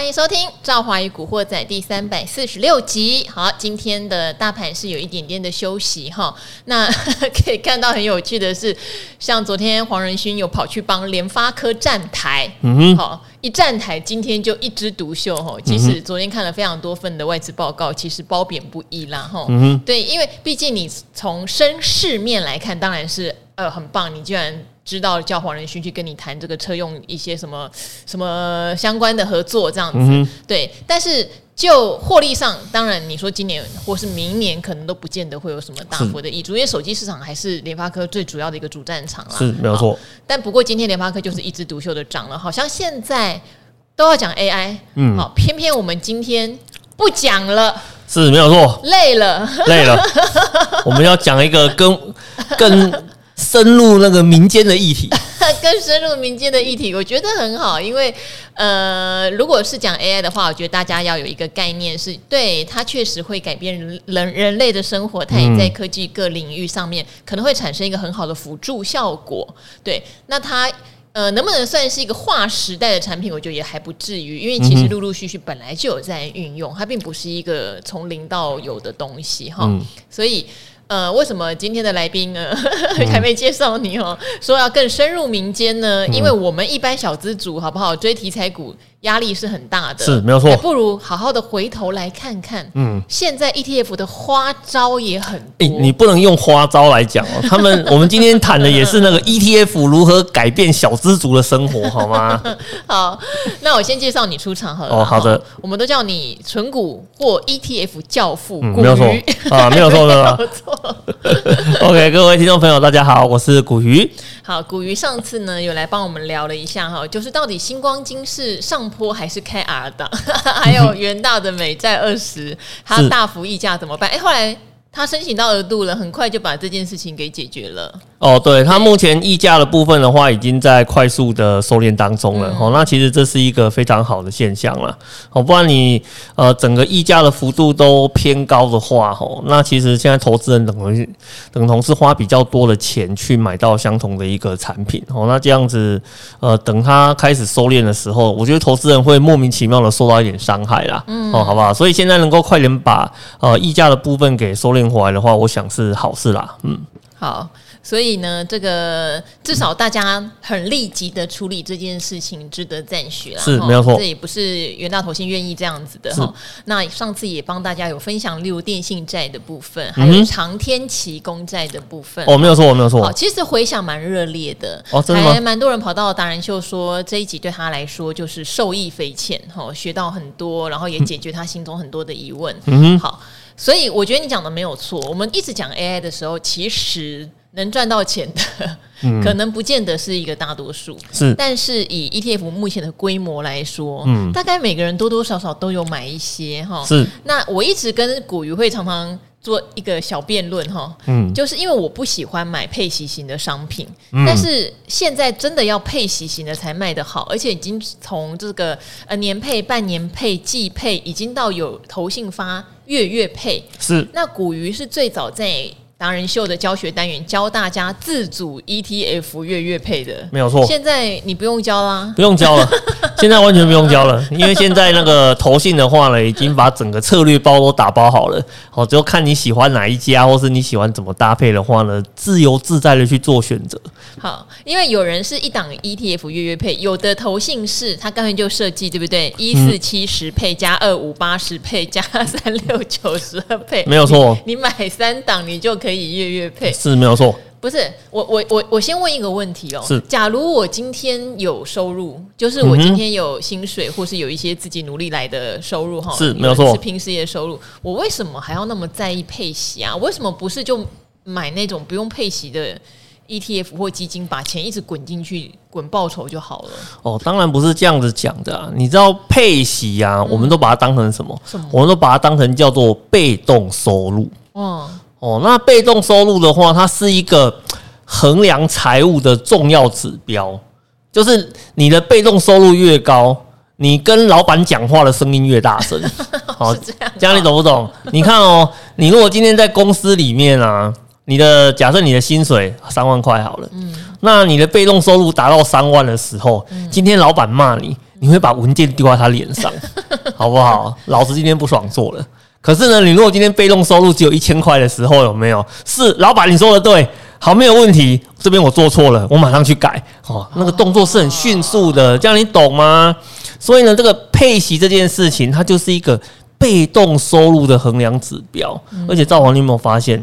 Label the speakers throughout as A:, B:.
A: 欢迎收听《赵华与古惑仔》第三百四十六集。好，今天的大盘是有一点点的休息哈。那 可以看到很有趣的是，像昨天黄仁勋有跑去帮联发科站台，嗯哼，好，一站台今天就一枝独秀哈。其实昨天看了非常多份的外资报告，其实褒贬不一啦哈。嗯哼，对，因为毕竟你从生世面来看，当然是呃很棒，你居然。知道叫黄仁勋去跟你谈这个车用一些什么什么相关的合作这样子，嗯、对。但是就获利上，当然你说今年或是明年可能都不见得会有什么大幅的益处，因为手机市场还是联发科最主要的一个主战场啦，
B: 是没有错。
A: 但不过今天联发科就是一枝独秀的涨了，好像现在都要讲 AI，嗯，好，偏偏我们今天不讲了，
B: 是没有错，
A: 累了，
B: 累了，我们要讲一个跟跟。深入那个民间的议题，
A: 更深入民间的议题，我觉得很好，因为呃，如果是讲 AI 的话，我觉得大家要有一个概念是，对它确实会改变人人人类的生活，它也在科技各领域上面可能会产生一个很好的辅助效果。对，那它呃能不能算是一个划时代的产品？我觉得也还不至于，因为其实陆陆续续本来就有在运用，它并不是一个从零到有的东西哈，所以。呃，为什么今天的来宾呢还没介绍你哦？说要更深入民间呢？因为我们一般小资主好不好追题材股？压力是很大的，
B: 是没有错。
A: 不如好好的回头来看看，嗯，现在 ETF 的花招也很多。
B: 欸，你不能用花招来讲哦。他们，我们今天谈的也是那个 ETF 如何改变小资族的生活，好吗？
A: 好，那我先介绍你出场好了。
B: 哦，好的。
A: 我们都叫你存股或 ETF 教父，
B: 嗯，没有错啊，没有错的，没有错。OK，各位听众朋友，大家好，我是古鱼。
A: 好，古鱼上次呢有来帮我们聊了一下哈，就是到底星光金是上坡还是开 R 档，还有元大的美债二十，它大幅溢价怎么办？哎，后来。他申请到额度了，很快就把这件事情给解决了。
B: 哦，对，他目前溢价的部分的话，已经在快速的收敛当中了。哦、嗯，那其实这是一个非常好的现象了。哦，不然你呃整个溢价的幅度都偏高的话，哦，那其实现在投资人等于等同是花比较多的钱去买到相同的一个产品。哦，那这样子呃，等他开始收敛的时候，我觉得投资人会莫名其妙的受到一点伤害啦。嗯，哦，好不好？所以现在能够快点把呃溢价的部分给收敛。回来的话，我想是好事啦。嗯，
A: 好，所以呢，这个至少大家很立即的处理这件事情，值得赞许啦。
B: 是没有错，
A: 这也不是袁大头先愿意这样子的哈。那上次也帮大家有分享，例如电信债的部分，还有长天期公债的部分。
B: 哦，没有错，我没有错。
A: 其实回响蛮热烈的，
B: 哦，真的？
A: 还蛮多人跑到达人秀说这一集对他来说就是受益匪浅，哈，学到很多，然后也解决他心中很多的疑问。嗯哼，好。所以我觉得你讲的没有错。我们一直讲 AI 的时候，其实能赚到钱的，嗯、可能不见得是一个大多数。
B: 是，
A: 但是以 ETF 目前的规模来说，嗯，大概每个人多多少少都有买一些哈。
B: 是。
A: 那我一直跟古鱼会常常做一个小辩论哈，嗯，就是因为我不喜欢买配息型的商品，嗯、但是现在真的要配息型的才卖得好，而且已经从这个呃年配、半年配、季配，已经到有投信发。月月配。
B: 是，
A: 那古鱼是最早在达人秀的教学单元教大家自主 ETF 月月配的，
B: 没有错。
A: 现在你不用教啦，
B: 不用教了，现在完全不用教了，因为现在那个投信的话呢，已经把整个策略包都打包好了，好，只有看你喜欢哪一家，或是你喜欢怎么搭配的话呢，自由自在的去做选择。
A: 好，因为有人是一档 ETF 月月配，有的投信是他刚才就设计，对不对？一四七十配加二五八十配加三六九十二配，
B: 没有错。
A: 你买三档，你就可以月月配，
B: 是没有错。
A: 不是，我我我我先问一个问题哦，
B: 是，
A: 假如我今天有收入，就是我今天有薪水，或是有一些自己努力来的收入哈，
B: 是没有错，
A: 是拼事业收入，我为什么还要那么在意配息啊？为什么不是就买那种不用配息的？ETF 或基金把钱一直滚进去，滚报酬就好了。
B: 哦，当然不是这样子讲的啊。你知道配息啊，嗯、我们都把它当成什么？
A: 什么？
B: 我们都把它当成叫做被动收入。
A: 哦
B: 哦，那被动收入的话，它是一个衡量财务的重要指标。就是你的被动收入越高，你跟老板讲话的声音越大声。
A: 好，这样，
B: 这样你懂不懂？你看哦，你如果今天在公司里面啊。你的假设你的薪水三万块好了，嗯，那你的被动收入达到三万的时候，嗯、今天老板骂你，你会把文件丢在他脸上，好不好？老子今天不爽做了。可是呢，你如果今天被动收入只有一千块的时候，有没有？是老板你说的对，好，没有问题。这边我做错了，我马上去改。哦，那个动作是很迅速的，这样你懂吗？所以呢，这个配息这件事情，它就是一个被动收入的衡量指标。而且赵王，你有没有发现？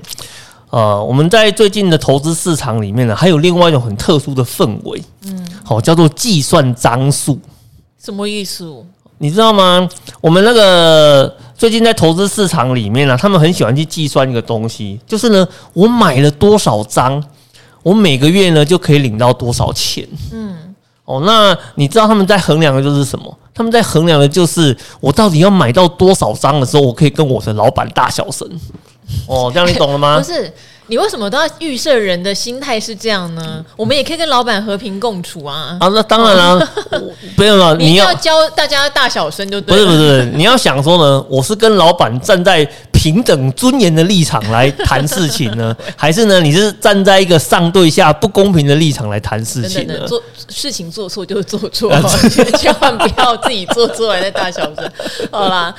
B: 呃，我们在最近的投资市场里面呢，还有另外一种很特殊的氛围。嗯，好，叫做计算张数。
A: 什么意思？
B: 你知道吗？我们那个最近在投资市场里面呢、啊，他们很喜欢去计算一个东西，就是呢，我买了多少张，我每个月呢就可以领到多少钱。嗯，哦，那你知道他们在衡量的就是什么？他们在衡量的就是我到底要买到多少张的时候，我可以跟我的老板大小声。哦，这样你懂了吗？
A: 不是。你为什么都要预设人的心态是这样呢？我们也可以跟老板和平共处啊！
B: 啊，那当然了，不用了，
A: 你要教大家大小声就对。
B: 不是不是，你要想说呢，我是跟老板站在平等尊严的立场来谈事情呢，还是呢，你是站在一个上对下不公平的立场来谈事情呢？
A: 做事情做错就是做错，千万不要自己做错还在大小声。好啦。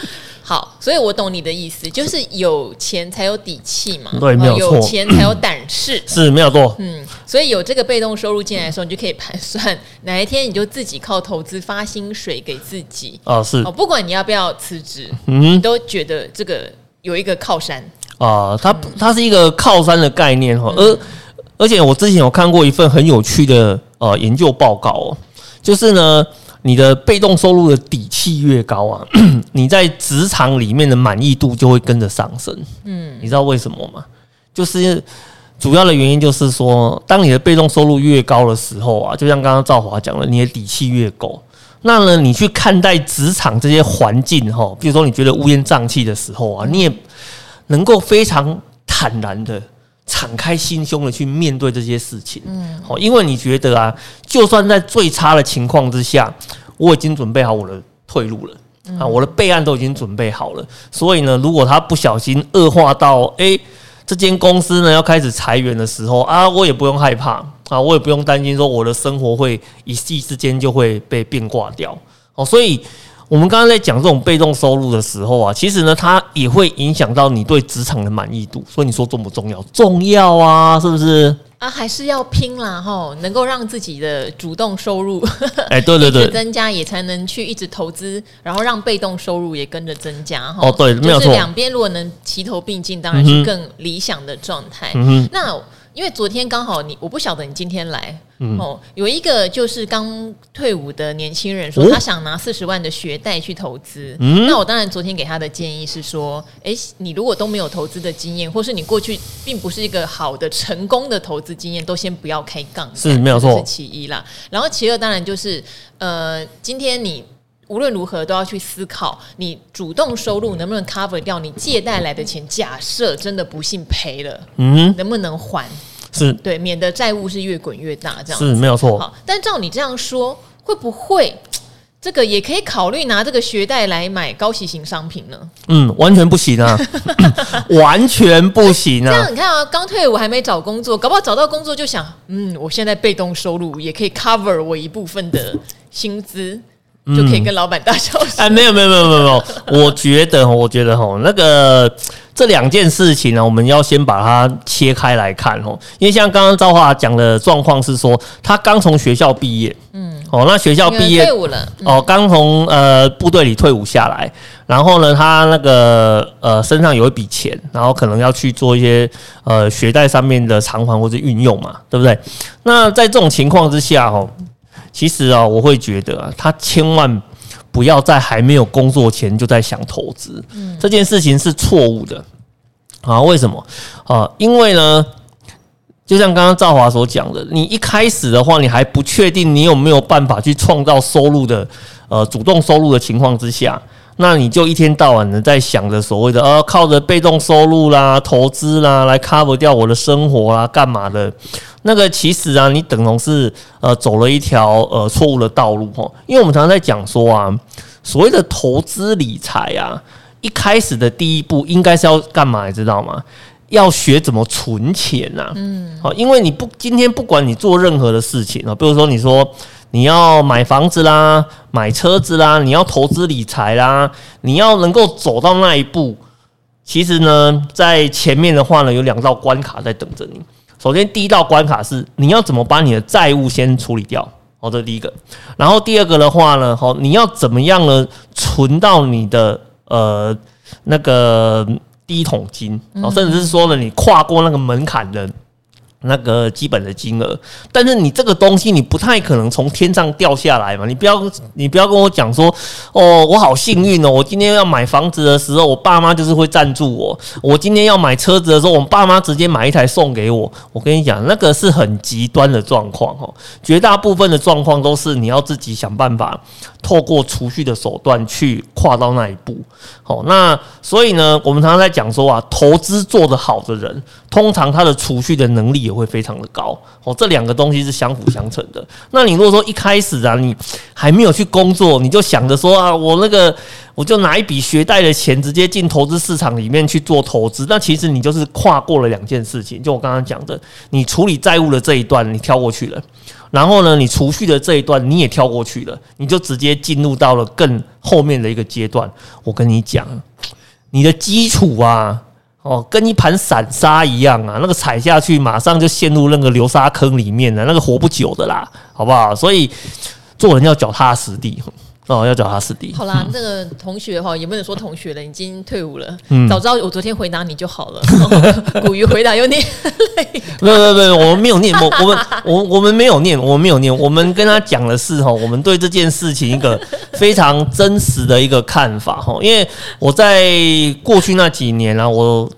A: 好，所以我懂你的意思，就是有钱才有底气嘛。
B: 对，没有错。
A: 有钱才有胆识，
B: 是没有错。
A: 嗯，所以有这个被动收入进来的时候，你就可以盘算哪一天你就自己靠投资发薪水给自己。
B: 啊，是。
A: 不管你要不要辞职，嗯，你都觉得这个有一个靠山
B: 啊。它它是一个靠山的概念哈，而而且我之前有看过一份很有趣的呃研究报告哦，就是呢。你的被动收入的底气越高啊，你在职场里面的满意度就会跟着上升。嗯，你知道为什么吗？就是主要的原因就是说，当你的被动收入越高的时候啊，就像刚刚赵华讲了，你的底气越够，那呢，你去看待职场这些环境哈，比如说你觉得乌烟瘴气的时候啊，你也能够非常坦然的。敞开心胸的去面对这些事情，嗯，好，因为你觉得啊，就算在最差的情况之下，我已经准备好我的退路了，啊，我的备案都已经准备好了，所以呢，如果他不小心恶化到，诶，这间公司呢要开始裁员的时候啊，我也不用害怕。啊，我也不用担心说我的生活会一夕之间就会被变卦掉，哦，所以。我们刚刚在讲这种被动收入的时候啊，其实呢，它也会影响到你对职场的满意度。所以你说重不重要？重要啊，是不是？
A: 啊，还是要拼啦，吼，能够让自己的主动收入，
B: 哎，对对对，
A: 增加也才能去一直投资，然后让被动收入也跟着增加，哈。
B: 哦，对，没有错。
A: 就是两边如果能齐头并进，当然是更理想的状态。嗯哼。那。因为昨天刚好你，我不晓得你今天来、嗯、哦。有一个就是刚退伍的年轻人说，他想拿四十万的学贷去投资。嗯，那我当然昨天给他的建议是说，诶，你如果都没有投资的经验，或是你过去并不是一个好的成功的投资经验，都先不要开杠。
B: 是没有错，
A: 是其一啦。然后其二当然就是，呃，今天你无论如何都要去思考，你主动收入能不能 cover 掉你借贷来的钱。假设真的不幸赔了，嗯，能不能还？
B: 是
A: 对，免得债务是越滚越大，这样
B: 是没有错。好，
A: 但照你这样说，会不会这个也可以考虑拿这个学贷来买高息型商品呢？
B: 嗯，完全不行啊，完全不行啊！
A: 这样你看啊，刚退伍还没找工作，搞不好找到工作就想，嗯，我现在被动收入也可以 cover 我一部分的薪资，嗯、就可以跟老板大小声。
B: 哎，没有没有没有没有 我觉得我觉得哈那个。这两件事情呢，我们要先把它切开来看哦。因为像刚刚赵华讲的状况是说，他刚从学校毕业，嗯，哦，那学校毕业
A: 退伍了，
B: 哦，刚从呃部队里退伍下来，然后呢，他那个呃身上有一笔钱，然后可能要去做一些呃学贷上面的偿还或者运用嘛，对不对？那在这种情况之下哦，其实啊，我会觉得啊，他千万。不要在还没有工作前就在想投资，这件事情是错误的啊！为什么啊？因为呢，就像刚刚赵华所讲的，你一开始的话，你还不确定你有没有办法去创造收入的，呃，主动收入的情况之下。那你就一天到晚的在想着所谓的呃，靠着被动收入啦、投资啦来 cover 掉我的生活啦，干嘛的？那个其实啊，你等同是呃走了一条呃错误的道路哈。因为我们常常在讲说啊，所谓的投资理财啊，一开始的第一步应该是要干嘛？你知道吗？要学怎么存钱呐。嗯，好，因为你不今天不管你做任何的事情啊，比如说你说你要买房子啦、买车子啦，你要投资理财啦，你要能够走到那一步，其实呢，在前面的话呢，有两道关卡在等着你。首先，第一道关卡是你要怎么把你的债务先处理掉，好，这是第一个。然后第二个的话呢，好，你要怎么样呢？存到你的呃那个第一桶金，哦，甚至是说呢，你跨过那个门槛的。那个基本的金额，但是你这个东西你不太可能从天上掉下来嘛？你不要你不要跟我讲说哦，我好幸运哦，我今天要买房子的时候，我爸妈就是会赞助我；我今天要买车子的时候，我爸妈直接买一台送给我。我跟你讲，那个是很极端的状况哦，绝大部分的状况都是你要自己想办法透过储蓄的手段去跨到那一步。好，那所以呢，我们常常在讲说啊，投资做得好的人，通常他的储蓄的能力也会非常的高。哦，这两个东西是相辅相成的。那你如果说一开始啊，你还没有去工作，你就想着说啊，我那个我就拿一笔学贷的钱直接进投资市场里面去做投资，那其实你就是跨过了两件事情。就我刚刚讲的，你处理债务的这一段你跳过去了。然后呢，你储蓄的这一段你也跳过去了，你就直接进入到了更后面的一个阶段。我跟你讲，你的基础啊，哦，跟一盘散沙一样啊，那个踩下去马上就陷入那个流沙坑里面了，那个活不久的啦，好不好？所以做人要脚踏实地。哦，要脚踏实地。
A: 好啦，这个同学哈，也不能说同学了，已经退伍了。嗯，早知道我昨天回答你就好了。古鱼回答有点 累。
B: 没有没有，我们没有念，我我们我我们没有念，我们没有念，我们跟他讲的是哈，我们对这件事情一个非常真实的一个看法哈。因为我在过去那几年啊，我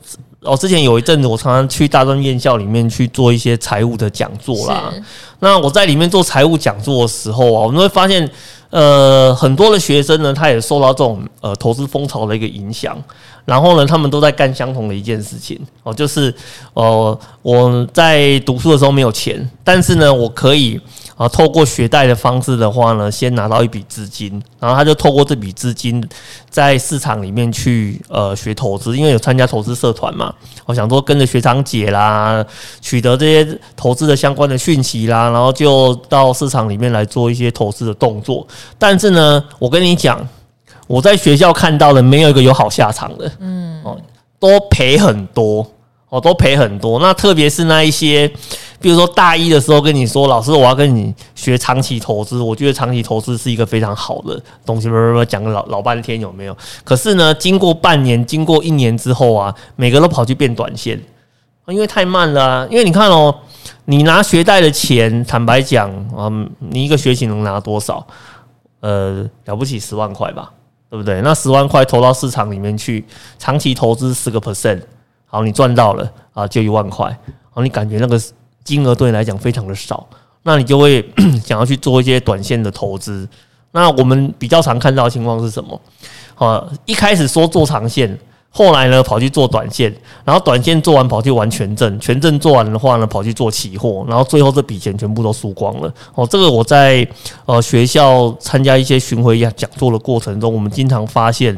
B: 我之前有一阵子，我常常去大专院校里面去做一些财务的讲座啦。那我在里面做财务讲座的时候啊，我们会发现。呃，很多的学生呢，他也受到这种呃投资风潮的一个影响，然后呢，他们都在干相同的一件事情哦，就是呃我在读书的时候没有钱，但是呢，我可以。啊，透过学贷的方式的话呢，先拿到一笔资金，然后他就透过这笔资金在市场里面去呃学投资，因为有参加投资社团嘛，我想说跟着学长姐啦，取得这些投资的相关的讯息啦，然后就到市场里面来做一些投资的动作。但是呢，我跟你讲，我在学校看到的没有一个有好下场的，嗯，哦，都赔很多，哦，都赔很多。那特别是那一些。比如说大一的时候跟你说，老师，我要跟你学长期投资，我觉得长期投资是一个非常好的东西，不不不，讲了老老半天有没有？可是呢，经过半年，经过一年之后啊，每个都跑去变短线，因为太慢了。因为你看哦，你拿学贷的钱，坦白讲啊，你一个学期能拿多少？呃，了不起十万块吧，对不对？那十万块投到市场里面去，长期投资十个 percent，好，你赚到了啊，就一万块，好，你感觉那个。金额对你来讲非常的少，那你就会 想要去做一些短线的投资。那我们比较常看到的情况是什么？啊，一开始说做长线，后来呢跑去做短线，然后短线做完跑去玩权证，权证做完的话呢跑去做期货，然后最后这笔钱全部都输光了。哦，这个我在呃学校参加一些巡回讲座的过程中，我们经常发现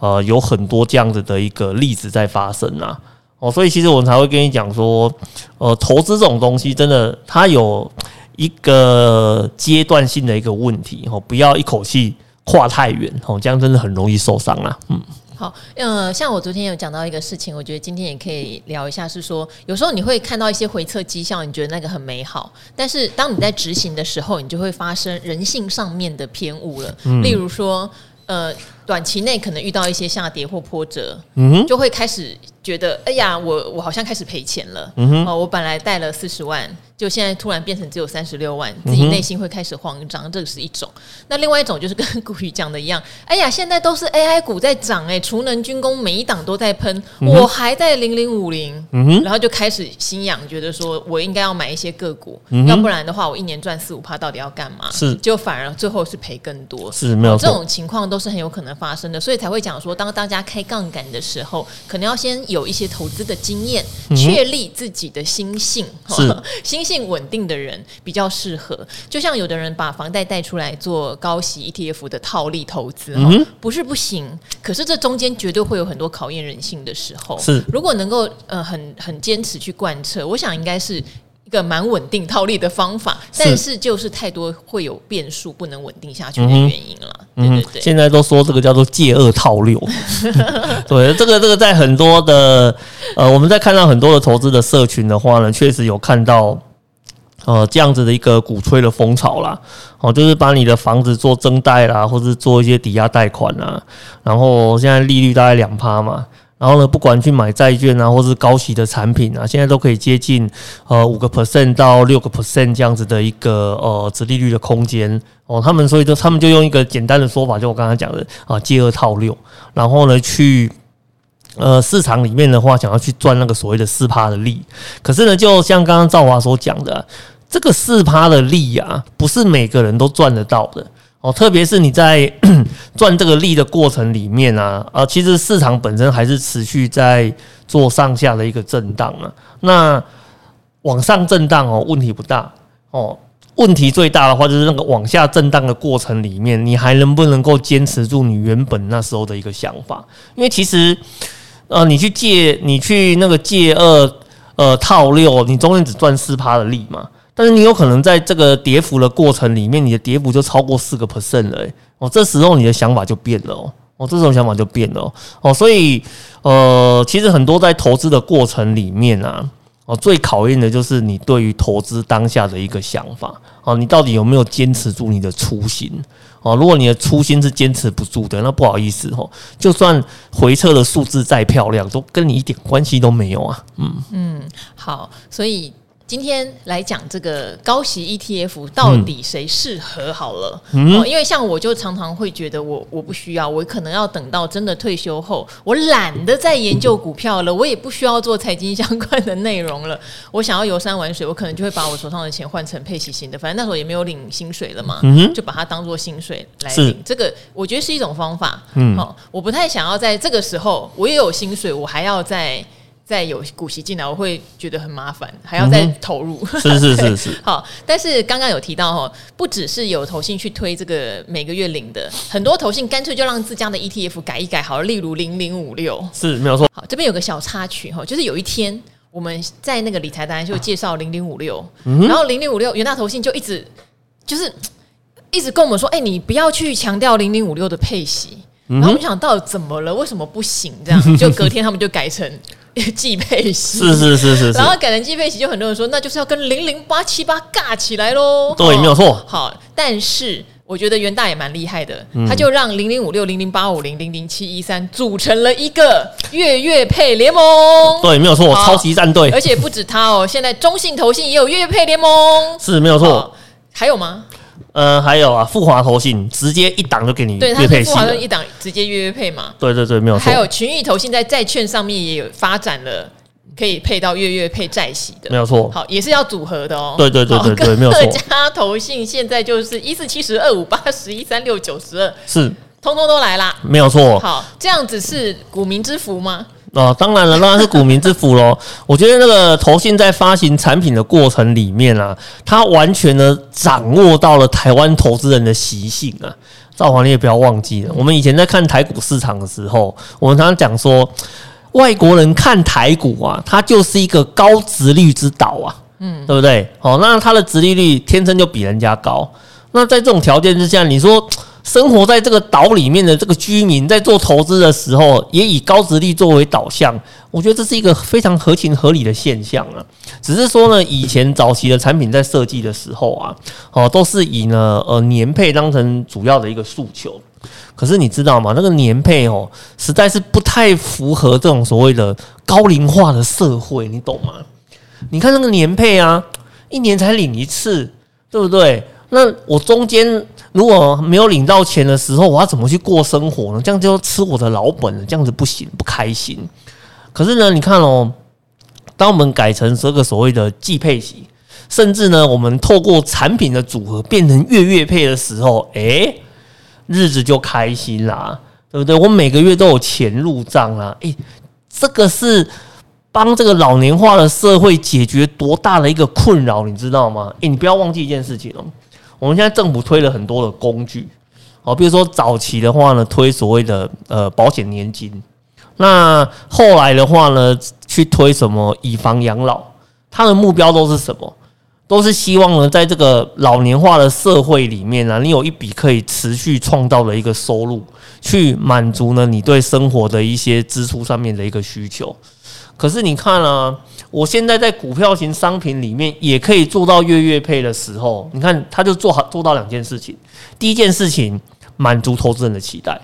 B: 呃有很多这样子的一个例子在发生啊。哦，所以其实我们才会跟你讲说，呃，投资这种东西真的它有一个阶段性的一个问题哦，不要一口气跨太远哦，这样真的很容易受伤啦。嗯，
A: 好，呃，像我昨天有讲到一个事情，我觉得今天也可以聊一下，是说有时候你会看到一些回测绩效，你觉得那个很美好，但是当你在执行的时候，你就会发生人性上面的偏误了。嗯，例如说，呃，短期内可能遇到一些下跌或波折，嗯，就会开始。觉得哎呀，我我好像开始赔钱了。嗯哼，哦，我本来贷了四十万，就现在突然变成只有三十六万，自己内心会开始慌张，这个是一种。那另外一种就是跟古雨讲的一样，哎呀，现在都是 AI 股在涨，哎，储能军工每一档都在喷，我还在零零五零，然后就开始心痒，觉得说我应该要买一些个股，要不然的话，我一年赚四五趴，到底要干嘛？是，就反而最后是赔更多。
B: 是没有
A: 这种情况都是很有可能能发生的，所以才会讲说，当大家开杠杆的时候，可能要先有一些投资的经验，确立自己的心性，
B: 是
A: 心性稳定的人比较适合。就像有的人把房贷贷出来做高息 ETF 的套利投资，嗯，不是不行，可是这中间绝对会有很多考验人性的时候。
B: 是，
A: 如果能够呃很很坚持去贯彻，我想应该是。一个蛮稳定套利的方法，但是就是太多会有变数，不能稳定下去的原因了。嗯、对对对，
B: 现在都说这个叫做借二套六。对，这个这个在很多的呃，我们在看到很多的投资的社群的话呢，确实有看到呃这样子的一个鼓吹的风潮啦。哦，就是把你的房子做增贷啦，或是做一些抵押贷款啊，然后现在利率大概两趴嘛。然后呢，不管去买债券啊，或是高息的产品啊，现在都可以接近呃五个 percent 到六个 percent 这样子的一个呃殖利率的空间哦。他们所以就他们就用一个简单的说法，就我刚才讲的啊，借二套六，然后呢去呃市场里面的话，想要去赚那个所谓的四趴的利。可是呢，就像刚刚赵华所讲的，这个四趴的利啊，不是每个人都赚得到的。哦，特别是你在 赚这个利的过程里面啊，啊，其实市场本身还是持续在做上下的一个震荡啊。那往上震荡哦，问题不大哦。问题最大的话就是那个往下震荡的过程里面，你还能不能够坚持住你原本那时候的一个想法？因为其实呃，你去借，你去那个借二呃套六，你中间只赚四趴的利嘛。但是你有可能在这个跌幅的过程里面，你的跌幅就超过四个 percent 了，欸，哦，这时候你的想法就变了哦，哦，这时候想法就变了哦，所以呃，其实很多在投资的过程里面啊，哦，最考验的就是你对于投资当下的一个想法，哦，你到底有没有坚持住你的初心？哦，如果你的初心是坚持不住的，那不好意思哦，就算回撤的数字再漂亮，都跟你一点关系都没有啊，嗯。
A: 嗯，好，所以。今天来讲这个高息 ETF 到底谁适合好了？嗯，因为像我就常常会觉得我我不需要，我可能要等到真的退休后，我懒得再研究股票了，我也不需要做财经相关的内容了。我想要游山玩水，我可能就会把我手上的钱换成配息型的，反正那时候也没有领薪水了嘛，就把它当做薪水来领。这个我觉得是一种方法。嗯，好，我不太想要在这个时候我也有薪水，我还要再。再有股息进来，我会觉得很麻烦，还要再投入。
B: 嗯、是是是 是。
A: 好，但是刚刚有提到哈，不只是有投信去推这个每个月领的，很多投信干脆就让自家的 ETF 改一改，好，例如零零五六，
B: 是没有错。
A: 好，这边有个小插曲哈，就是有一天我们在那个理财达人就介绍零零五六，然后零零五六元大投信就一直就是 一直跟我们说，哎、欸，你不要去强调零零五六的配息，然后我们想到底怎么了？为什么不行？这样 就隔天他们就改成。季配息
B: 是是是是，
A: 然后改成季配息，就很多人说，那就是要跟零零八七八尬起来喽。
B: 对，没有错。
A: 好，但是我觉得元大也蛮厉害的，他就让零零五六、零零八五零、零零七一三组成了一个月月配联盟。
B: 对，没有错，超级战队。
A: 而且不止他哦，现在中信投信也有月月配联盟，
B: 是没有错。
A: 还有吗？
B: 呃，还有啊，富华投信直接一档就给你月配息，富华
A: 一档直接月月配嘛。
B: 对对对，没有错。
A: 还有群益投信在债券上面也有发展了，可以配到月月配债息的，
B: 没有错。
A: 好，也是要组合的哦。
B: 对对对对对，没有错。各
A: 家投信现在就是一四七十二五八十一三六九十二，
B: 是
A: 通通都来啦，
B: 没有错。
A: 好，这样子是股民之福吗？
B: 哦，当然了，当然是股民之福喽。我觉得那个投信在发行产品的过程里面啊，它完全的掌握到了台湾投资人的习性啊。赵华，你也不要忘记了，我们以前在看台股市场的时候，我们常常讲说，外国人看台股啊，它就是一个高殖利率之岛啊，嗯，对不对？哦，那它的值利率天生就比人家高。那在这种条件之下，你说，生活在这个岛里面的这个居民，在做投资的时候，也以高殖利作为导向，我觉得这是一个非常合情合理的现象啊。只是说呢，以前早期的产品在设计的时候啊，哦，都是以呢呃年配当成主要的一个诉求。可是你知道吗？那个年配哦，实在是不太符合这种所谓的高龄化的社会，你懂吗？你看那个年配啊，一年才领一次，对不对？那我中间如果没有领到钱的时候，我要怎么去过生活呢？这样就吃我的老本了，这样子不行，不开心。可是呢，你看哦，当我们改成这个所谓的季配息，甚至呢，我们透过产品的组合变成月月配的时候，诶，日子就开心啦。对不对？我每个月都有钱入账啊，诶，这个是帮这个老年化的社会解决多大的一个困扰，你知道吗？诶，你不要忘记一件事情哦，我们现在政府推了很多的工具，哦，比如说早期的话呢，推所谓的呃保险年金，那后来的话呢，去推什么以房养老，它的目标都是什么？都是希望呢，在这个老年化的社会里面呢，你有一笔可以持续创造的一个收入，去满足呢你对生活的一些支出上面的一个需求。可是你看啊，我现在在股票型商品里面也可以做到月月配的时候，你看他就做好做到两件事情。第一件事情，满足投资人的期待。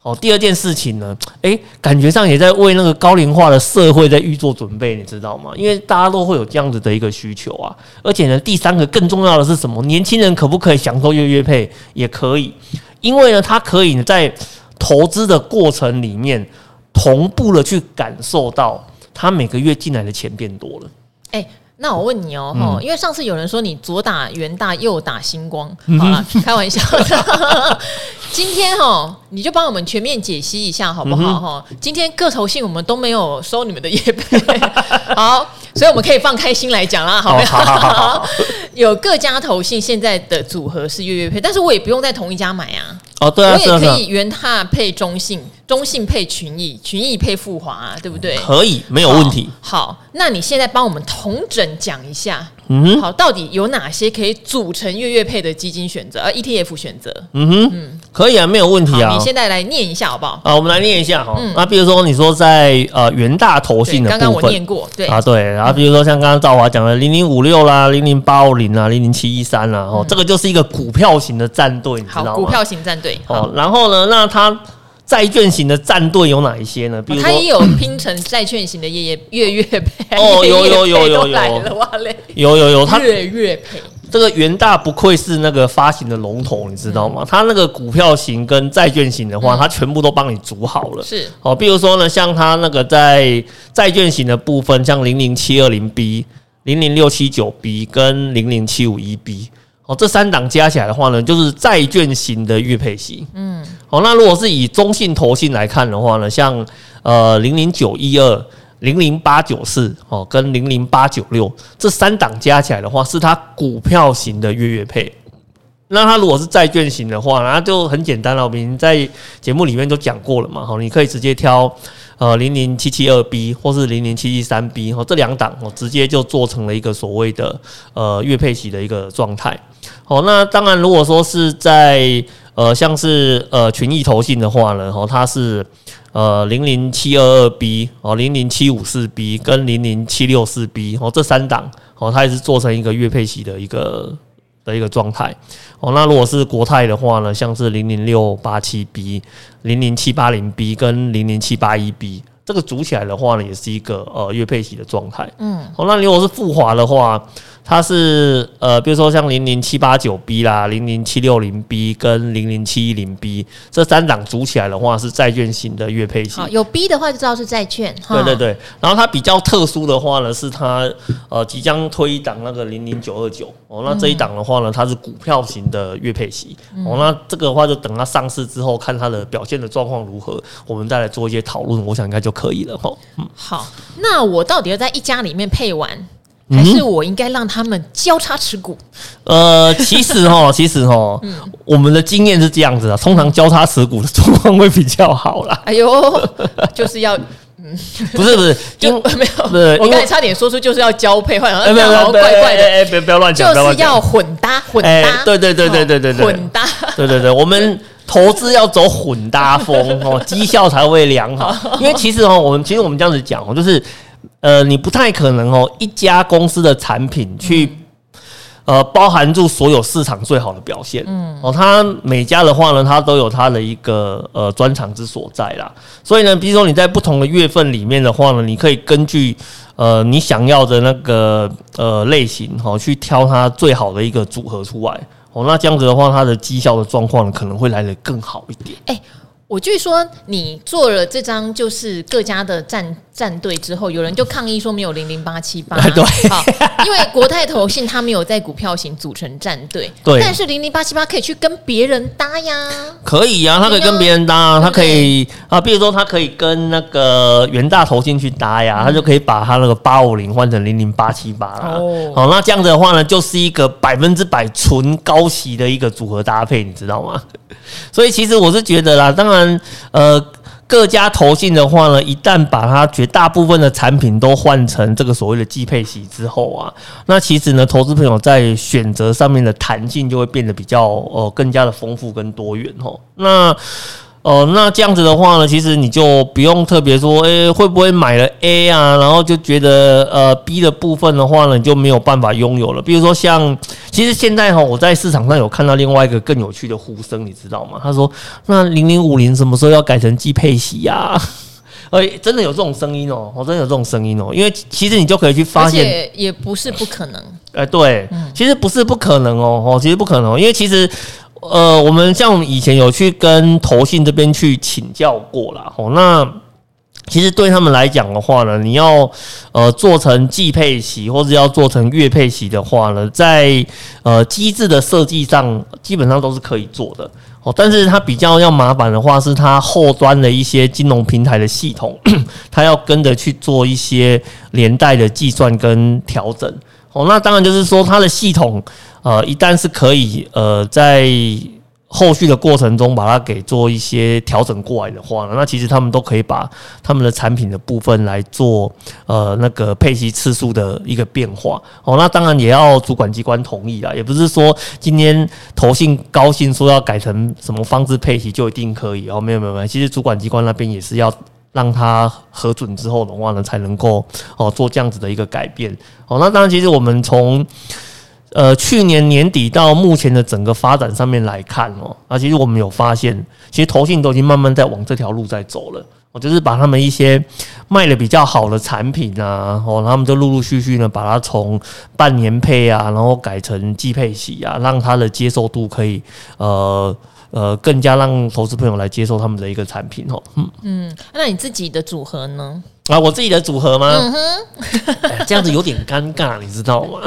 B: 哦，第二件事情呢，诶，感觉上也在为那个高龄化的社会在预做准备，你知道吗？因为大家都会有这样子的一个需求啊。而且呢，第三个更重要的是什么？年轻人可不可以享受月月配？也可以，因为呢，他可以在投资的过程里面同步的去感受到他每个月进来的钱变多了。诶。
A: 那我问你哦，嗯、因为上次有人说你左打元大，右打星光，好了，开玩笑的。今天哈，你就帮我们全面解析一下好不好？哈、嗯，今天各投信我们都没有收你们的业配，好，所以我们可以放开心来讲啦，好不好？好好好 有各家投信现在的组合是月月配，但是我也不用在同一家买啊。
B: 哦，对啊，
A: 我也可以元大配中信，中信配群益，群益配富华啊，对不对？
B: 可以，没有问题。
A: 好，好，那你现在帮我们统整讲一下，嗯，好，到底有哪些可以组成月月配的基金选择，呃，ETF 选择？
B: 嗯哼，嗯，可以啊，没有问题啊。
A: 你现在来念一下好不好？
B: 啊，我们来念一下哈。那比如说你说在呃元大投信的部分，刚刚
A: 我念过，对
B: 啊，对。然后比如说像刚刚赵华讲的零零五六啦，零零八五零啦，零零七一三啦，哦，这个就是一个股票型的战队，你知道吗？
A: 股票型战队。
B: 哦，然后呢？那它债券型的战队有哪一些呢？比如
A: 他也有拼成债券型的月月月月配
B: 哦，有有有有有，哇嘞，有有有，
A: 月月配。
B: 这个元大不愧是那个发行的龙头，你知道吗？他那个股票型跟债券型的话，他全部都帮你组好了。
A: 是
B: 哦，比如说呢，像他那个在债券型的部分，像零零七二零 B、零零六七九 B 跟零零七五一 B。哦，这三档加起来的话呢，就是债券型的月配息。嗯，好，那如果是以中信投信来看的话呢，像呃零零九一二、零零八九四哦，跟零零八九六这三档加起来的话，是它股票型的月月配。那它如果是债券型的话，那就很简单了，我们在节目里面都讲过了嘛。好，你可以直接挑呃零零七七二 B 或是零零七七三 B 哦，这两档哦，直接就做成了一个所谓的呃月配息的一个状态。好，那当然，如果说是在呃，像是呃群益投信的话呢，哦，它是呃零零七二二 B 哦，零零七五四 B 跟零零七六四 B 哦，这三档哦，它也是做成一个月配息的一个的一个状态。哦，那如果是国泰的话呢，像是零零六八七 B、零零七八零 B 跟零零七八一 B，这个组起来的话呢，也是一个呃月配息的状态。嗯，好，那如果是富华的话。它是呃，比如说像零零七八九 B 啦，零零七六零 B 跟零零七一零 B 这三档组起来的话，是债券型的月配型。
A: 好，有 B 的话就知道是债券。
B: 对对对，然后它比较特殊的话呢，是它呃即将推一档那个零零九二九哦，那这一档的话呢，它是股票型的月配息哦，那这个的话就等它上市之后，看它的表现的状况如何，我们再来做一些讨论，我想应该就可以了哈。嗯，
A: 好，那我到底要在一家里面配完？还是我应该让他们交叉持股？
B: 呃，其实哈，其实哈，嗯，我们的经验是这样子的，通常交叉持股的状况会比较好啦。
A: 哎呦，就是要，嗯，
B: 不是不是，
A: 就没有，不是，我刚才差点说出就是要交配，好像怪怪的，
B: 哎，不要不要乱讲，
A: 就是要混搭混搭，
B: 对对对对对对对，
A: 混搭，
B: 对对对，我们投资要走混搭风哦，绩效才会良好。因为其实哦，我们其实我们这样子讲哦，就是。呃，你不太可能哦，一家公司的产品去，呃，包含住所有市场最好的表现，嗯，哦，它每家的话呢，它都有它的一个呃专长之所在啦。所以呢，比如说你在不同的月份里面的话呢，你可以根据呃你想要的那个呃类型哈，去挑它最好的一个组合出来，哦，那这样子的话，它的绩效的状况可能会来得更好一点。
A: 欸我据说你做了这张就是各家的战站队之后，有人就抗议说没有零零八七八。
B: 对，
A: 好，因为国泰投信他没有在股票型组成战队，
B: 对，
A: 但是零零八七八可以去跟别人搭呀。
B: 可以呀、啊，他可以跟别人搭，他可以啊，比如说他可以跟那个元大投信去搭呀，他就可以把他那个八五零换成零零八七八了。哦，好，那这样子的话呢，就是一个百分之百纯高息的一个组合搭配，你知道吗？所以其实我是觉得啦，当然，呃。各家投信的话呢，一旦把它绝大部分的产品都换成这个所谓的寄配息之后啊，那其实呢，投资朋友在选择上面的弹性就会变得比较呃更加的丰富跟多元哦。那哦、呃，那这样子的话呢，其实你就不用特别说，诶、欸，会不会买了 A 啊，然后就觉得呃 B 的部分的话呢，你就没有办法拥有了。比如说像，其实现在哈，我在市场上有看到另外一个更有趣的呼声，你知道吗？他说，那零零五零什么时候要改成季配息呀？诶，真的有这种声音哦，我真的有这种声音哦，因为其实你就可以去发现，
A: 也也不是不可能。
B: 诶，对，其实不是不可能哦，哦，其实不可能，因为其实。呃，我们像我们以前有去跟投信这边去请教过啦。哦，那其实对他们来讲的话呢，你要呃做成季配息或者要做成月配息的话呢，在呃机制的设计上基本上都是可以做的哦，但是它比较要麻烦的话，是它后端的一些金融平台的系统，它要跟着去做一些连带的计算跟调整哦，那当然就是说它的系统。呃，一旦是可以呃，在后续的过程中把它给做一些调整过来的话呢，那其实他们都可以把他们的产品的部分来做呃那个配息次数的一个变化。哦，那当然也要主管机关同意啦，也不是说今天投信高兴说要改成什么方式配息就一定可以哦。没有没有没有，其实主管机关那边也是要让他核准之后的话呢，才能够哦做这样子的一个改变。哦，那当然，其实我们从呃，去年年底到目前的整个发展上面来看哦，啊，其实我们有发现，其实投信都已经慢慢在往这条路在走了。我就是把他们一些卖的比较好的产品啊，哦，他们就陆陆续续呢，把它从半年配啊，然后改成季配息啊，让它的接受度可以呃呃更加让投资朋友来接受他们的一个产品哦。嗯
A: 嗯，那你自己的组合呢？
B: 啊，我自己的组合吗？嗯哼，这样子有点尴尬，你知道吗？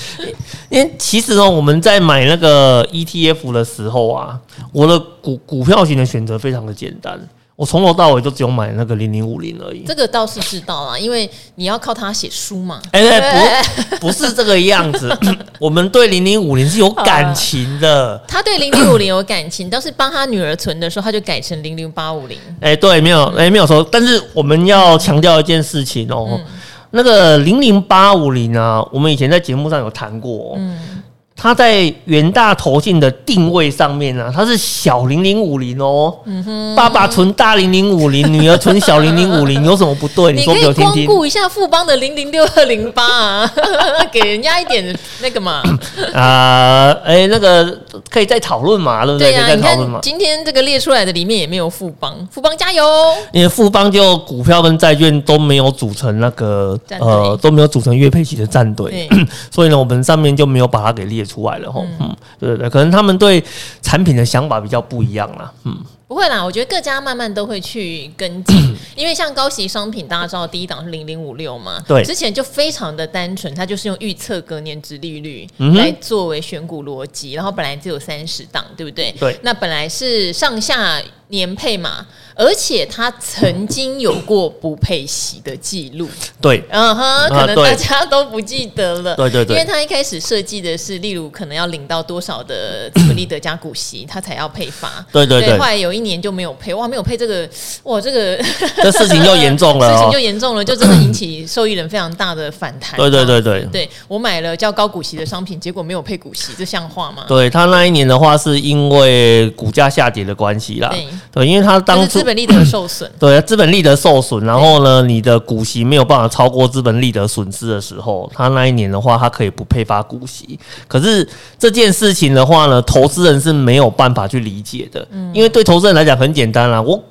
B: 因为其实哦，我们在买那个 ETF 的时候啊，我的股股票型的选择非常的简单。我从头到尾都只有买那个零零五零而已。
A: 这个倒是知道啊，因为你要靠它写书嘛。
B: 哎、欸，不，不是这个样子。我们对零零五零是有感情的。
A: 他对零零五零有感情，但是帮他女儿存的时候，他就改成零零八五零。
B: 哎，对，没有，哎、欸，没有说。但是我们要强调一件事情哦，嗯、那个零零八五零啊，我们以前在节目上有谈过、哦。嗯。它在远大投信的定位上面呢、啊，它是小零零五零哦。嗯哼，爸爸存大零零五零，女儿存小零零五零，有什么不对？你说给我听听。
A: 你可以光顾一下富邦的零零六二零八啊，给人家一点那个嘛。
B: 啊，哎，那个可以再讨论嘛，对不对？对呀、啊，你看
A: 今天这个列出来的里面也没有富邦，富邦加油！
B: 因为富邦就股票跟债券都没有组成那个呃都没有组成月配息的战队，所以呢，我们上面就没有把它给列。出来了吼，嗯，对对对，可能他们对产品的想法比较不一样啦，嗯，
A: 不会啦，我觉得各家慢慢都会去跟进，因为像高息商品，大家知道第一档是零零五六嘛，对，之前就非常的单纯，它就是用预测隔年值利率来作为选股逻辑，然后本来只有三十档，对不对？对，那本来是上下年配嘛。而且他曾经有过不配息的记录，
B: 对，
A: 嗯哼，可能大家都不记得了，
B: 对对对，
A: 因为他一开始设计的是，例如可能要领到多少的资本利得加股息，他才要配发，
B: 对对对，
A: 后来有一年就没有配，哇，没有配这个，哇，这个
B: 这事情就严重了，
A: 事情就严重了，就真的引起受益人非常大的反弹，
B: 对对对对，
A: 对我买了较高股息的商品，结果没有配股息，这像话吗？
B: 对他那一年的话，是因为股价下跌的关系啦，对，对，因为他当初。
A: 资本利得受损，
B: 对，资本利得受损，然后呢，你的股息没有办法超过资本利得损失的时候，他那一年的话，他可以不配发股息。可是这件事情的话呢，投资人是没有办法去理解的，因为对投资人来讲很简单啦，我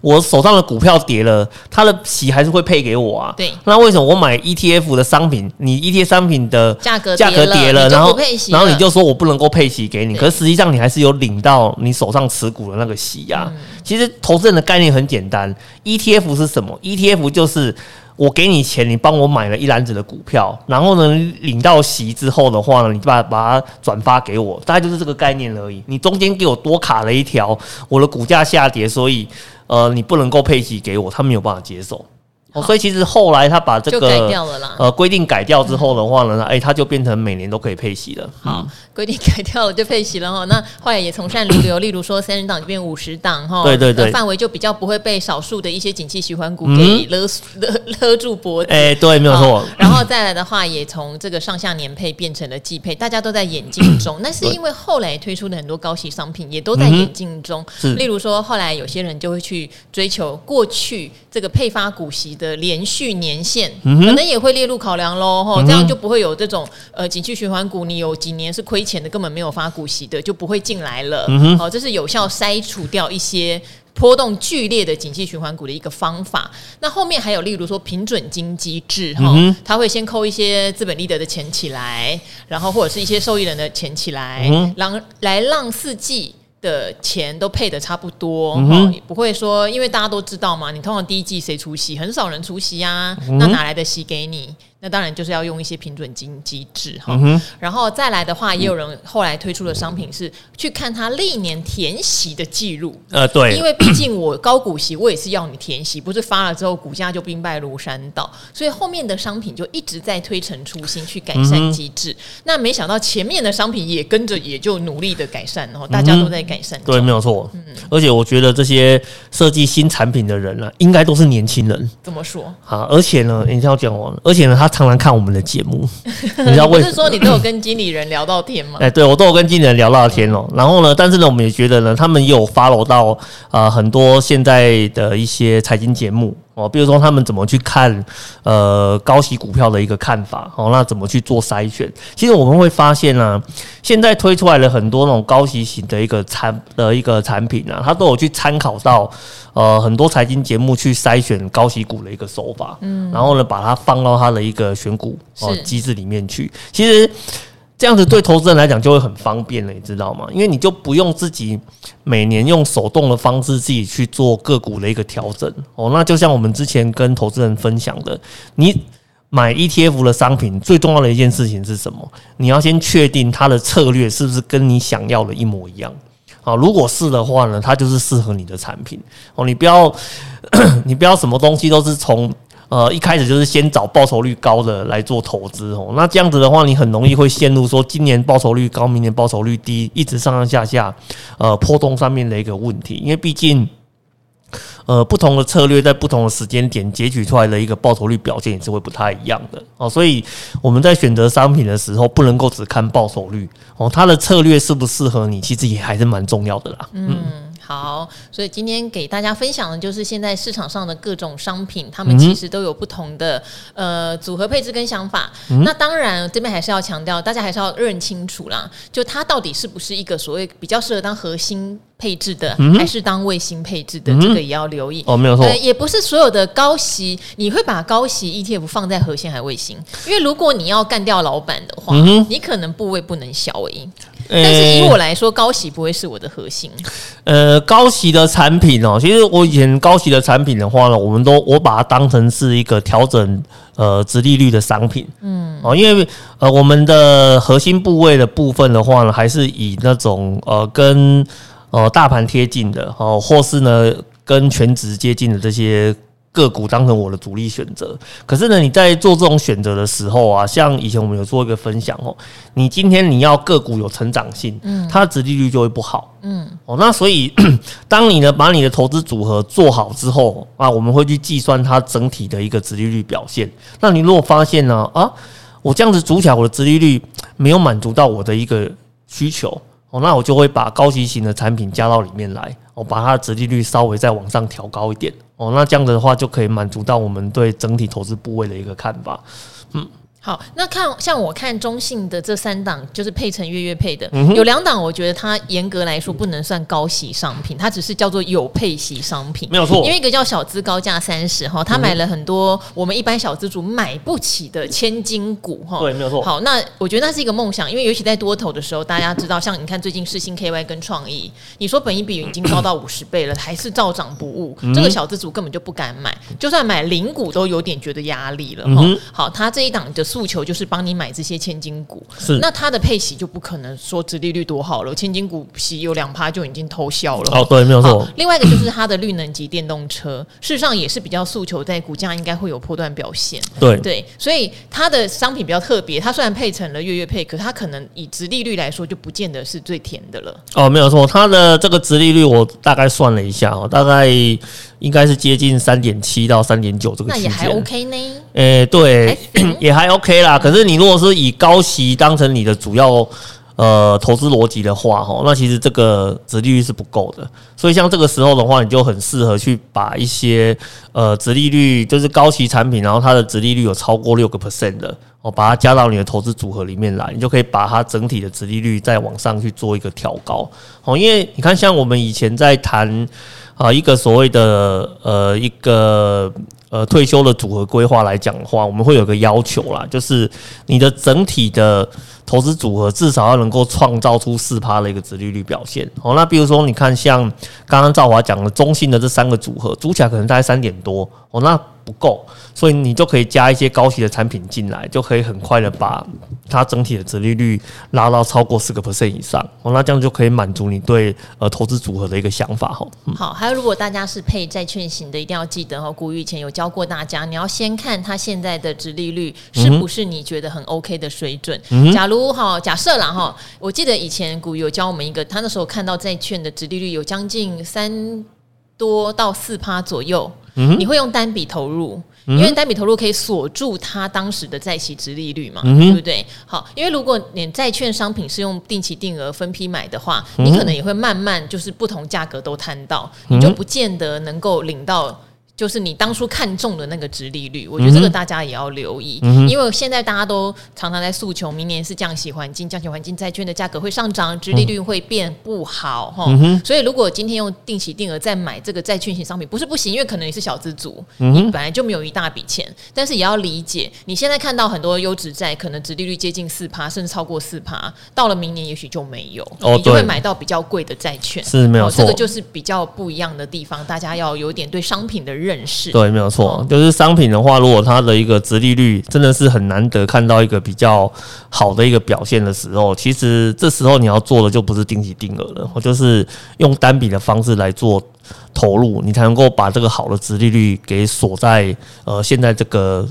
B: 我手上的股票跌了，它的息还是会配给我啊。
A: 对，
B: 那为什么我买 ETF 的商品，你 ETF 商品的
A: 价格
B: 价格跌了，然后然后你就说我不能够配息给你，可是实际上你还是有领到你手上持股的那个息呀。其实投资人的概念很简单，ETF 是什么？ETF 就是。我给你钱，你帮我买了一篮子的股票，然后呢，领到席之后的话呢，你把把它转发给我，大概就是这个概念而已。你中间给我多卡了一条，我的股价下跌，所以呃，你不能够配息给我，他没有办法接受。哦，所以其实后来他把这个改掉了啦呃规定改掉之后的话呢，哎，他就变成每年都可以配息了。
A: 好，规定改掉了就配息了哈。那后来也从善如流，例如说三十档就变五十档哈。
B: 对对对，
A: 范围就比较不会被少数的一些景气循环股给勒勒勒住脖子。
B: 哎，对，没有错。
A: 然后再来的话，也从这个上下年配变成了季配，大家都在演进中。那是因为后来推出的很多高息商品也都在演进中。例如说，后来有些人就会去追求过去这个配发股息的。连续年限可能也会列入考量喽，吼，这样就不会有这种呃景气循环股，你有几年是亏钱的，根本没有发股息的，就不会进来了。好，这是有效筛除掉一些波动剧烈的景气循环股的一个方法。那后面还有例如说平准金机制，哈，它会先扣一些资本利得的钱起来，然后或者是一些受益人的钱起来，让来让四季。的钱都配的差不多，嗯、也不会说，因为大家都知道嘛，你通常第一季谁出席，很少人出席啊，嗯、那哪来的席给你？那当然就是要用一些平准金机制哈，嗯、然后再来的话，也有人后来推出的商品是去看他历年填息的记录。
B: 呃，对，
A: 因为毕竟我高股息，我也是要你填息，不是发了之后股价就兵败如山倒。所以后面的商品就一直在推陈出新去改善机制。嗯、那没想到前面的商品也跟着也就努力的改善，然后大家都在改善。
B: 对，没有错。嗯，而且我觉得这些设计新产品的人呢、啊，应该都是年轻人。
A: 怎么说？
B: 啊，而且呢，你要讲完，而且呢，他。常常看我们的节目，你知道为什么？
A: 不是说你都有跟经理人聊到天吗？
B: 哎，对，我都有跟经理人聊到天哦。然后呢，但是呢，我们也觉得呢，他们也有 follow 到呃很多现在的一些财经节目。哦，比如说他们怎么去看呃高息股票的一个看法，哦，那怎么去做筛选？其实我们会发现呢、啊，现在推出来了很多那种高息型的一个产的一个产品啊，它都有去参考到呃很多财经节目去筛选高息股的一个手法，嗯，然后呢把它放到它的一个选股哦机制里面去，其实。这样子对投资人来讲就会很方便了，你知道吗？因为你就不用自己每年用手动的方式自己去做个股的一个调整哦。那就像我们之前跟投资人分享的，你买 ETF 的商品最重要的一件事情是什么？你要先确定它的策略是不是跟你想要的一模一样。好，如果是的话呢，它就是适合你的产品哦。你不要，你不要什么东西都是从。呃，一开始就是先找报酬率高的来做投资哦，那这样子的话，你很容易会陷入说今年报酬率高，明年报酬率低，一直上上下下，呃，波动上面的一个问题，因为毕竟。呃，不同的策略在不同的时间点截取出来的一个报酬率表现也是会不太一样的哦，所以我们在选择商品的时候，不能够只看报酬率哦，它的策略适不适合你，其实也还是蛮重要的啦。嗯，
A: 好，所以今天给大家分享的就是现在市场上的各种商品，他们其实都有不同的呃组合配置跟想法。嗯、那当然这边还是要强调，大家还是要认清楚啦，就它到底是不是一个所谓比较适合当核心。配置的还是当卫星配置的，嗯、这个也要留意
B: 哦。没有错，
A: 也不是所有的高息，你会把高息 ETF 放在核心还是卫星？因为如果你要干掉老板的话，嗯、你可能部位不能小而已。但是以我来说，高息不会是我的核心。
B: 呃，高息的产品哦，其实我以前高息的产品的话呢，我们都我把它当成是一个调整呃值利率的商品。嗯，哦，因为呃我们的核心部位的部分的话呢，还是以那种呃跟呃，大盘贴近的哦，或是呢跟全值接近的这些个股当成我的主力选择。可是呢，你在做这种选择的时候啊，像以前我们有做一个分享哦，你今天你要个股有成长性，嗯，它的殖利率就会不好，嗯，哦，那所以 当你呢把你的投资组合做好之后啊，我们会去计算它整体的一个殖利率表现。那你如果发现呢啊，我这样子组起来，我的殖利率没有满足到我的一个需求。哦，那我就会把高息型的产品加到里面来，我把它的折利率稍微再往上调高一点。哦，那这样子的话就可以满足到我们对整体投资部位的一个看法。嗯。
A: 好，那看像我看中信的这三档，就是配成月月配的，
B: 嗯、
A: 有两档，我觉得它严格来说不能算高息商品，它只是叫做有配息商品，
B: 没有错。
A: 因为一个叫小资高价三十哈，他买了很多我们一般小资主买不起的千金股哈。
B: 对，没有错。
A: 好，那我觉得那是一个梦想，因为尤其在多头的时候，大家知道，像你看最近世新 KY 跟创意，你说本一比已经高到五十倍了，还是照涨不误，嗯、这个小资主根本就不敢买，就算买零股都有点觉得压力了哈、嗯。好，他这一档的诉求就是帮你。买这些千金股，是那它的配息就不可能说殖利率多好了，千金股息有两趴就已经偷笑了。
B: 哦，对，没有错。
A: 另外一个就是它的绿能级电动车，事实上也是比较诉求在股价应该会有破段表现。
B: 对
A: 对，所以它的商品比较特别，它虽然配成了月月配，可它可能以殖利率来说就不见得是最甜的了。
B: 哦，没有错，它的这个殖利率我大概算了一下哦，大概应该是接近三点七到三点九这个区间，
A: 那也还 OK 呢。
B: 诶、欸，对，也还 OK 啦。可是你如果是以高息当成你的主要呃投资逻辑的话，哈，那其实这个值利率是不够的。所以像这个时候的话，你就很适合去把一些呃值利率就是高息产品，然后它的值利率有超过六个 percent 的，哦，把它加到你的投资组合里面来，你就可以把它整体的值利率再往上去做一个调高。哦，因为你看，像我们以前在谈啊一个所谓的呃一个。呃，退休的组合规划来讲的话，我们会有个要求啦，就是你的整体的投资组合至少要能够创造出四趴的一个殖利率表现。哦，那比如说你看，像刚刚赵华讲的中信的这三个组合，组起来可能大概三点多，哦，那。不够，所以你就可以加一些高息的产品进来，就可以很快的把它整体的殖利率拉到超过四个 percent 以上。哦，那这样就可以满足你对呃投资组合的一个想法哈。
A: 好，还有如果大家是配债券型的，一定要记得哈，古玉以前有教过大家，你要先看它现在的殖利率是不是你觉得很 OK 的水准。嗯、假如哈，假设啦哈，我记得以前古玉有教我们一个，他那时候看到债券的殖利率有将近三多到四趴左右。嗯、你会用单笔投入，因为单笔投入可以锁住它当时的债息殖利率嘛，嗯、对不对？好，因为如果你债券商品是用定期定额分批买的话，你可能也会慢慢就是不同价格都摊到，你就不见得能够领到。就是你当初看中的那个值利率，我觉得这个大家也要留意，嗯、因为现在大家都常常在诉求明年是降息环境，降息环境债券的价格会上涨，值利率会变不好哈、嗯。所以如果今天用定期定额再买这个债券型商品，不是不行，因为可能你是小资族，你本来就没有一大笔钱，但是也要理解，你现在看到很多优质债可能值利率接近四趴，甚至超过四趴，到了明年也许就没有，你就会买到比较贵的债券，
B: 是没有错，
A: 这个就是比较不一样的地方，大家要有点对商品的认。认识。
B: 对，没有错，就是商品的话，如果它的一个值利率真的是很难得看到一个比较好的一个表现的时候，其实这时候你要做的就不是定期定额了，我就是用单笔的方式来做投入，你才能够把这个好的值利率给锁在呃现在这个。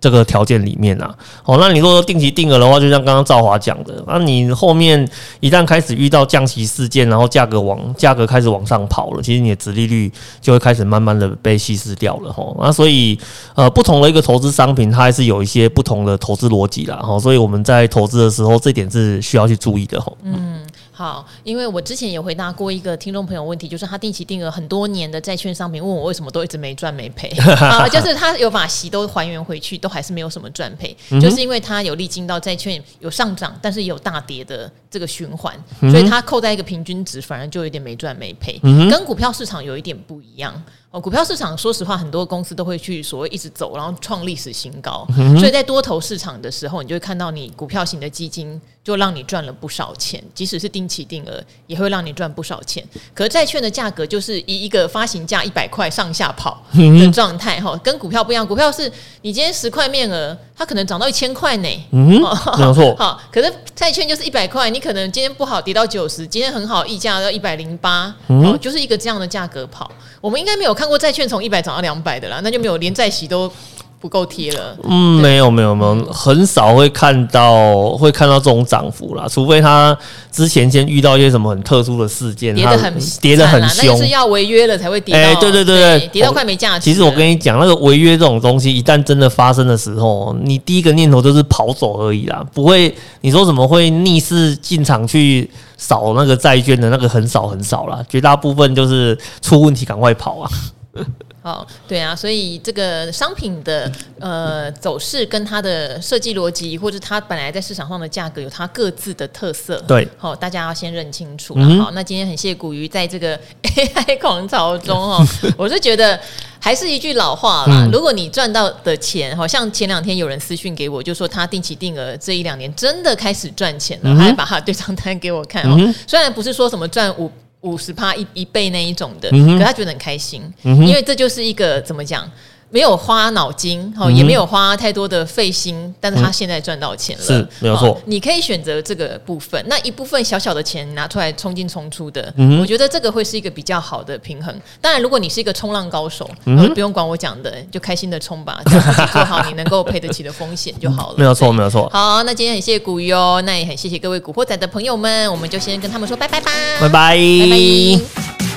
B: 这个条件里面啊，哦，那你如果说定期定额的话，就像刚刚赵华讲的，那你后面一旦开始遇到降息事件，然后价格往价格开始往上跑了，其实你的值利率就会开始慢慢的被稀释掉了哈。那所以呃，不同的一个投资商品，它还是有一些不同的投资逻辑啦哈。所以我们在投资的时候，这点是需要去注意的哈。
A: 嗯。好，因为我之前也回答过一个听众朋友问题，就是他定期定额很多年的债券商品，问我为什么都一直没赚没赔 啊？就是他有把息都还原回去，都还是没有什么赚赔，就是因为他有历经到债券有上涨，但是也有大跌的这个循环，所以他扣在一个平均值，反而就有点没赚没赔，跟股票市场有一点不一样。哦，股票市场说实话，很多公司都会去所谓一直走，然后创历史新高。所以在多头市场的时候，你就会看到你股票型的基金就让你赚了不少钱，即使是定期定额也会让你赚不少钱。可是债券的价格就是以一个发行价一百块上下跑的状态哈，跟股票不一样。股票是你今天十块面额，它可能涨到一千块呢。嗯，没
B: 有错。
A: 好，可是债券就是一百块，你可能今天不好跌到九十，今天很好溢价到一百零八，哦，就是一个这样的价格跑。我们应该没有看过债券从一百涨到两百的啦，那就没有连债息都不够贴了。
B: 嗯，没有没有没有，很少会看到会看到这种涨幅啦，除非他之前先遇到一些什么很特殊的事件，
A: 跌得很
B: 跌得很凶，
A: 那是要违约了才会跌。
B: 哎，对对对对，
A: 跌到快没价值。
B: 其实我跟你讲，那个违约这种东西，一旦真的发生的时候，你第一个念头就是跑走而已啦，不会你说怎么会逆势进场去。扫那个债券的那个很少很少啦，绝大部分就是出问题赶快跑啊。
A: 哦，对啊，所以这个商品的呃走势跟它的设计逻辑，或者它本来在市场上的价格，有它各自的特色。
B: 对，
A: 好、哦，大家要先认清楚了。嗯、好，那今天很谢谢股鱼在这个 AI 狂潮中哦，我是觉得还是一句老话啦，嗯、如果你赚到的钱，好像前两天有人私讯给我，就说他定期定额这一两年真的开始赚钱了，嗯、还把他对账单给我看哦。嗯、虽然不是说什么赚五。五十趴一一倍那一种的，嗯、可他觉得很开心，嗯、因为这就是一个怎么讲？没有花脑筋，哈，也没有花太多的费心，但是他现在赚到钱了，
B: 是没有错。
A: 你可以选择这个部分，那一部分小小的钱拿出来冲进冲出的，我觉得这个会是一个比较好的平衡。当然，如果你是一个冲浪高手，不用管我讲的，就开心的冲吧，做好你能够赔得起的风险就好了。
B: 没有错，没有错。
A: 好，那今天很谢谢古鱼哦，那也很谢谢各位古惑仔的朋友们，我们就先跟他们说拜拜吧，
B: 拜拜，拜拜。